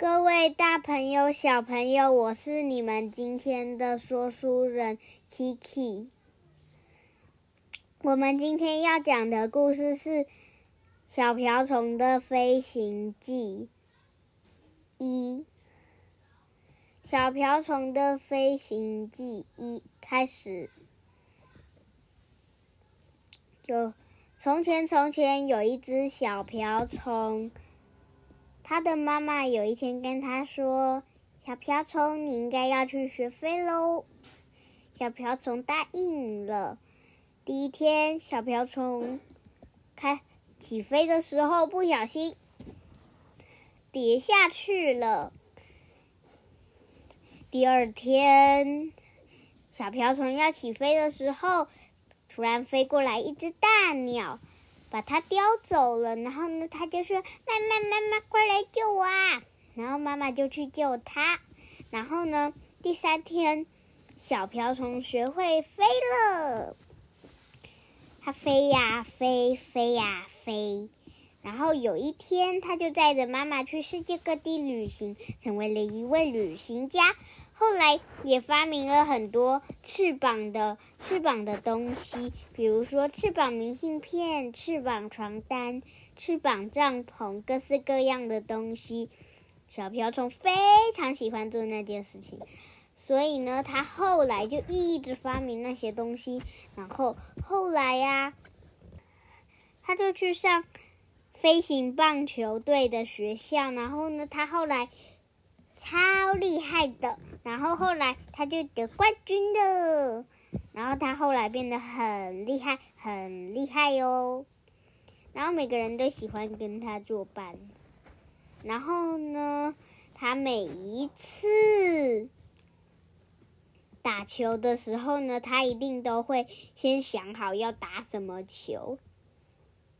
各位大朋友、小朋友，我是你们今天的说书人 Kiki。我们今天要讲的故事是《小瓢虫的飞行记》一，《小瓢虫的飞行记》一开始。有从前，从前有一只小瓢虫。他的妈妈有一天跟他说：“小瓢虫，你应该要去学飞喽。”小瓢虫答应了。第一天，小瓢虫开起飞的时候，不小心跌下去了。第二天，小瓢虫要起飞的时候，突然飞过来一只大鸟。把它叼走了，然后呢，他就说：“妈妈，妈妈，快来救我！”啊！”然后妈妈就去救他。然后呢，第三天，小瓢虫学会飞了。它飞呀飞，飞呀飞。然后有一天，它就载着妈妈去世界各地旅行，成为了一位旅行家。后来也发明了很多翅膀的翅膀的东西，比如说翅膀明信片、翅膀床单、翅膀帐篷，各式各样的东西。小瓢虫非常喜欢做那件事情，所以呢，他后来就一直发明那些东西。然后后来呀，他就去上飞行棒球队的学校。然后呢，他后来。超厉害的，然后后来他就得冠军了，然后他后来变得很厉害，很厉害哟。然后每个人都喜欢跟他作伴。然后呢，他每一次打球的时候呢，他一定都会先想好要打什么球。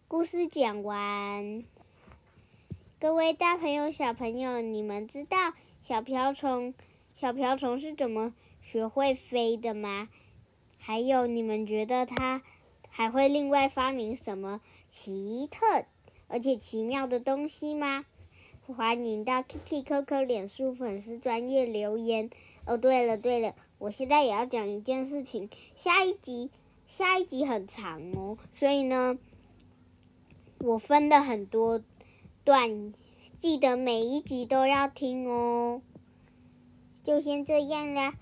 故事讲完，各位大朋友、小朋友，你们知道？小瓢虫，小瓢虫是怎么学会飞的吗？还有，你们觉得它还会另外发明什么奇特而且奇妙的东西吗？欢迎到 Kitty Coco 脸书粉丝专业留言。哦，对了对了，我现在也要讲一件事情。下一集，下一集很长哦，所以呢，我分了很多段。记得每一集都要听哦，就先这样啦。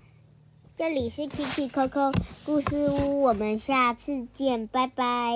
这里是 Kiki Coco 故事屋，我们下次见，拜拜。